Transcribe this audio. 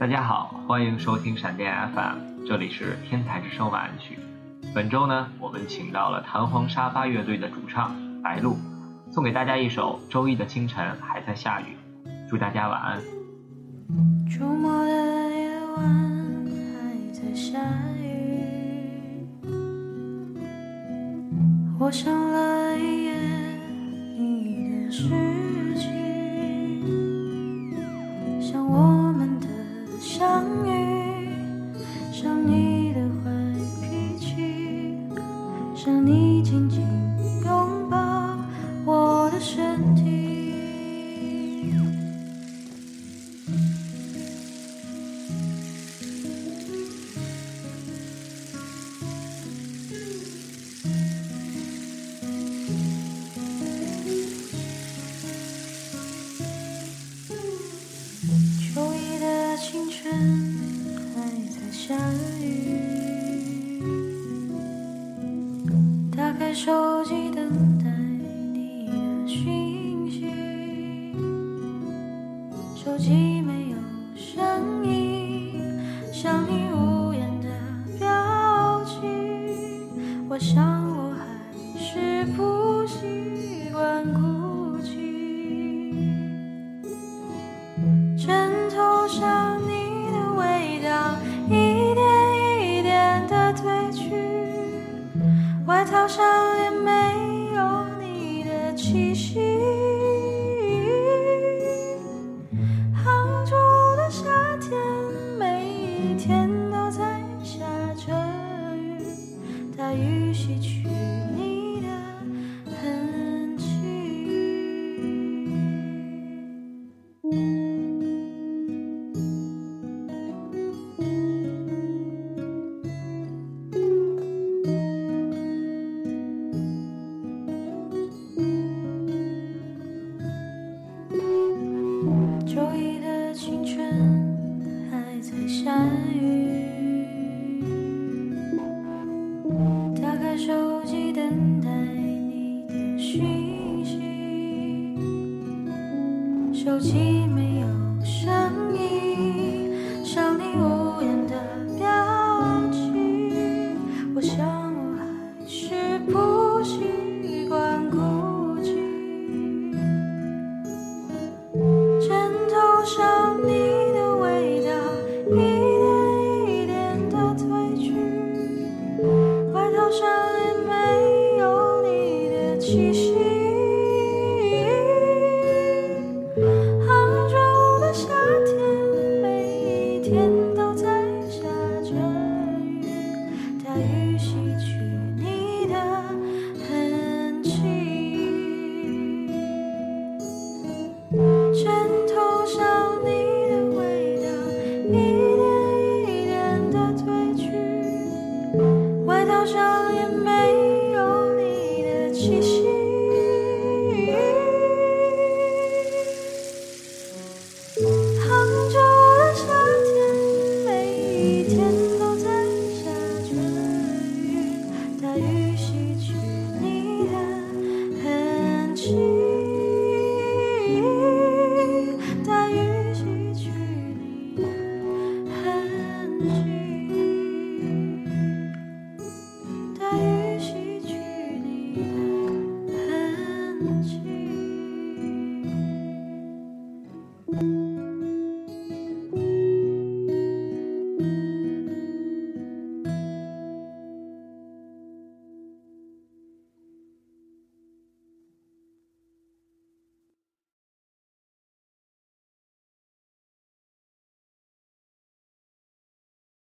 大家好，欢迎收听闪电 FM，这里是天才之声晚安曲。本周呢，我们请到了弹簧沙发乐队的主唱白露，送给大家一首《周一的清晨还在下雨》，祝大家晚安。周末的夜晚还在下雨，我想了一夜你的事下雨，打开手机等待你的讯息，手机外套上也没有你的气息。杭州的夏天，每一天都在下着雨，大雨洗去讯息，手机没大雨洗去你的痕迹，枕头上你的味道一点一点的褪去，外套上也没。